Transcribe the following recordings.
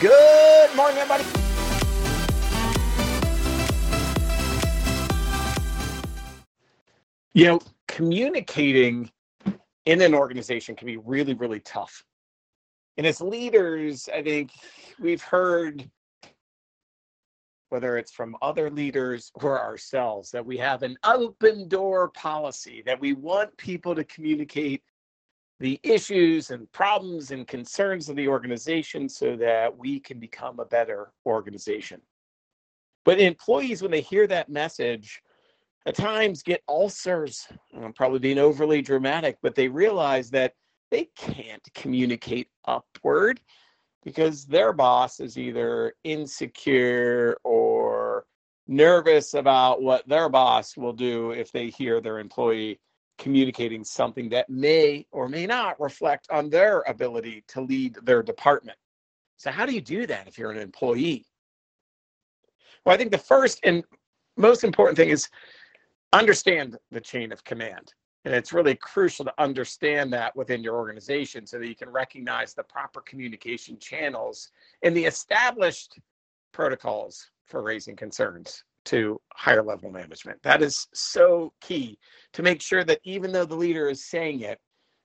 Good morning, everybody. You know, communicating in an organization can be really, really tough. And as leaders, I think we've heard, whether it's from other leaders or ourselves, that we have an open door policy, that we want people to communicate the issues and problems and concerns of the organization so that we can become a better organization. But employees, when they hear that message, at times get ulcers. I'm probably being overly dramatic, but they realize that they can't communicate upward because their boss is either insecure or nervous about what their boss will do if they hear their employee communicating something that may or may not reflect on their ability to lead their department. So, how do you do that if you're an employee? Well, I think the first and most important thing is understand the chain of command. And it's really crucial to understand that within your organization so that you can recognize the proper communication channels and the established protocols for raising concerns to higher level management. That is so key to make sure that even though the leader is saying it,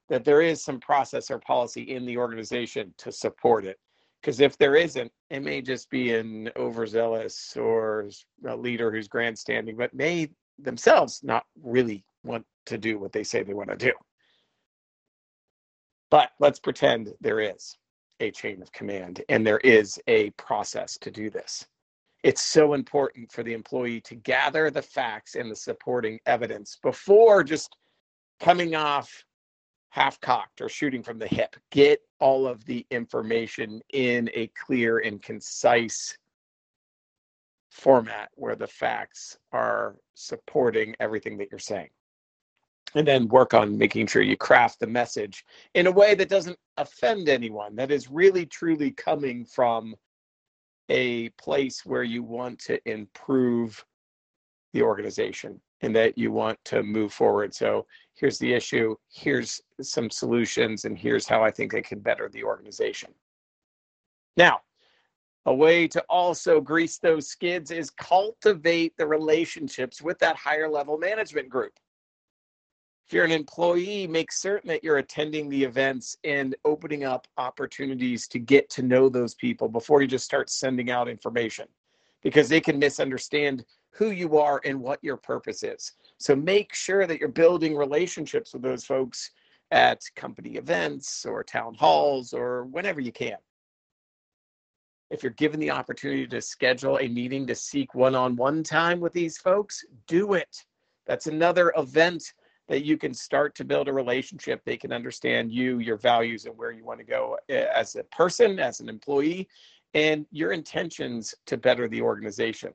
that there is some process or policy in the organization to support it. Because if there isn't, it may just be an overzealous or a leader who's grandstanding, but may themselves not really want to do what they say they want to do. But let's pretend there is a chain of command and there is a process to do this. It's so important for the employee to gather the facts and the supporting evidence before just coming off half cocked or shooting from the hip. Get all of the information in a clear and concise format where the facts are supporting everything that you're saying. And then work on making sure you craft the message in a way that doesn't offend anyone, that is really truly coming from a place where you want to improve the organization and that you want to move forward. So here's the issue, here's some solutions, and here's how I think they can better the organization. Now, a way to also grease those skids is cultivate the relationships with that higher level management group. If you're an employee, make certain that you're attending the events and opening up opportunities to get to know those people before you just start sending out information because they can misunderstand who you are and what your purpose is. So make sure that you're building relationships with those folks at company events or town halls or whenever you can if you're given the opportunity to schedule a meeting to seek one-on-one time with these folks, do it. That's another event that you can start to build a relationship. They can understand you, your values, and where you want to go eh, as a person, as an employee, and your intentions to better the organization.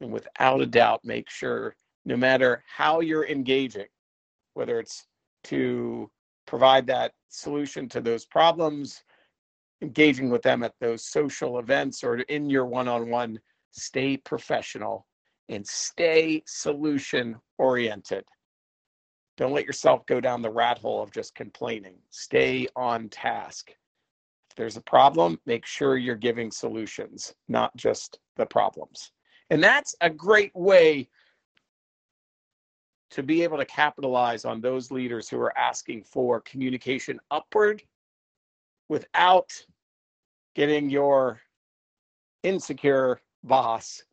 And without a doubt, make sure no matter how you're engaging, whether it's to provide that solution to those problems, engaging with them at those social events or in your one-on-one stay professional and stay solution oriented. Don't let yourself go down the rat hole of just complaining. Stay on task. If there's a problem make sure you're giving solutions not just the problems. And that's a great way to be able to capitalize on those leaders who are asking for communication upward without getting your insecure boss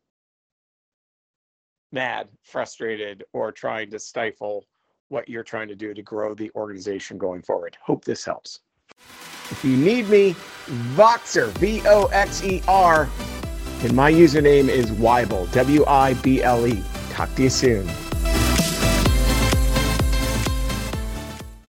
mad, frustrated, or trying to stifle what you're trying to do to grow the organization going forward. Hope this helps. If you need me, Voxer, V O X E R, and my username is Wible, W I B L E. Talk to you soon.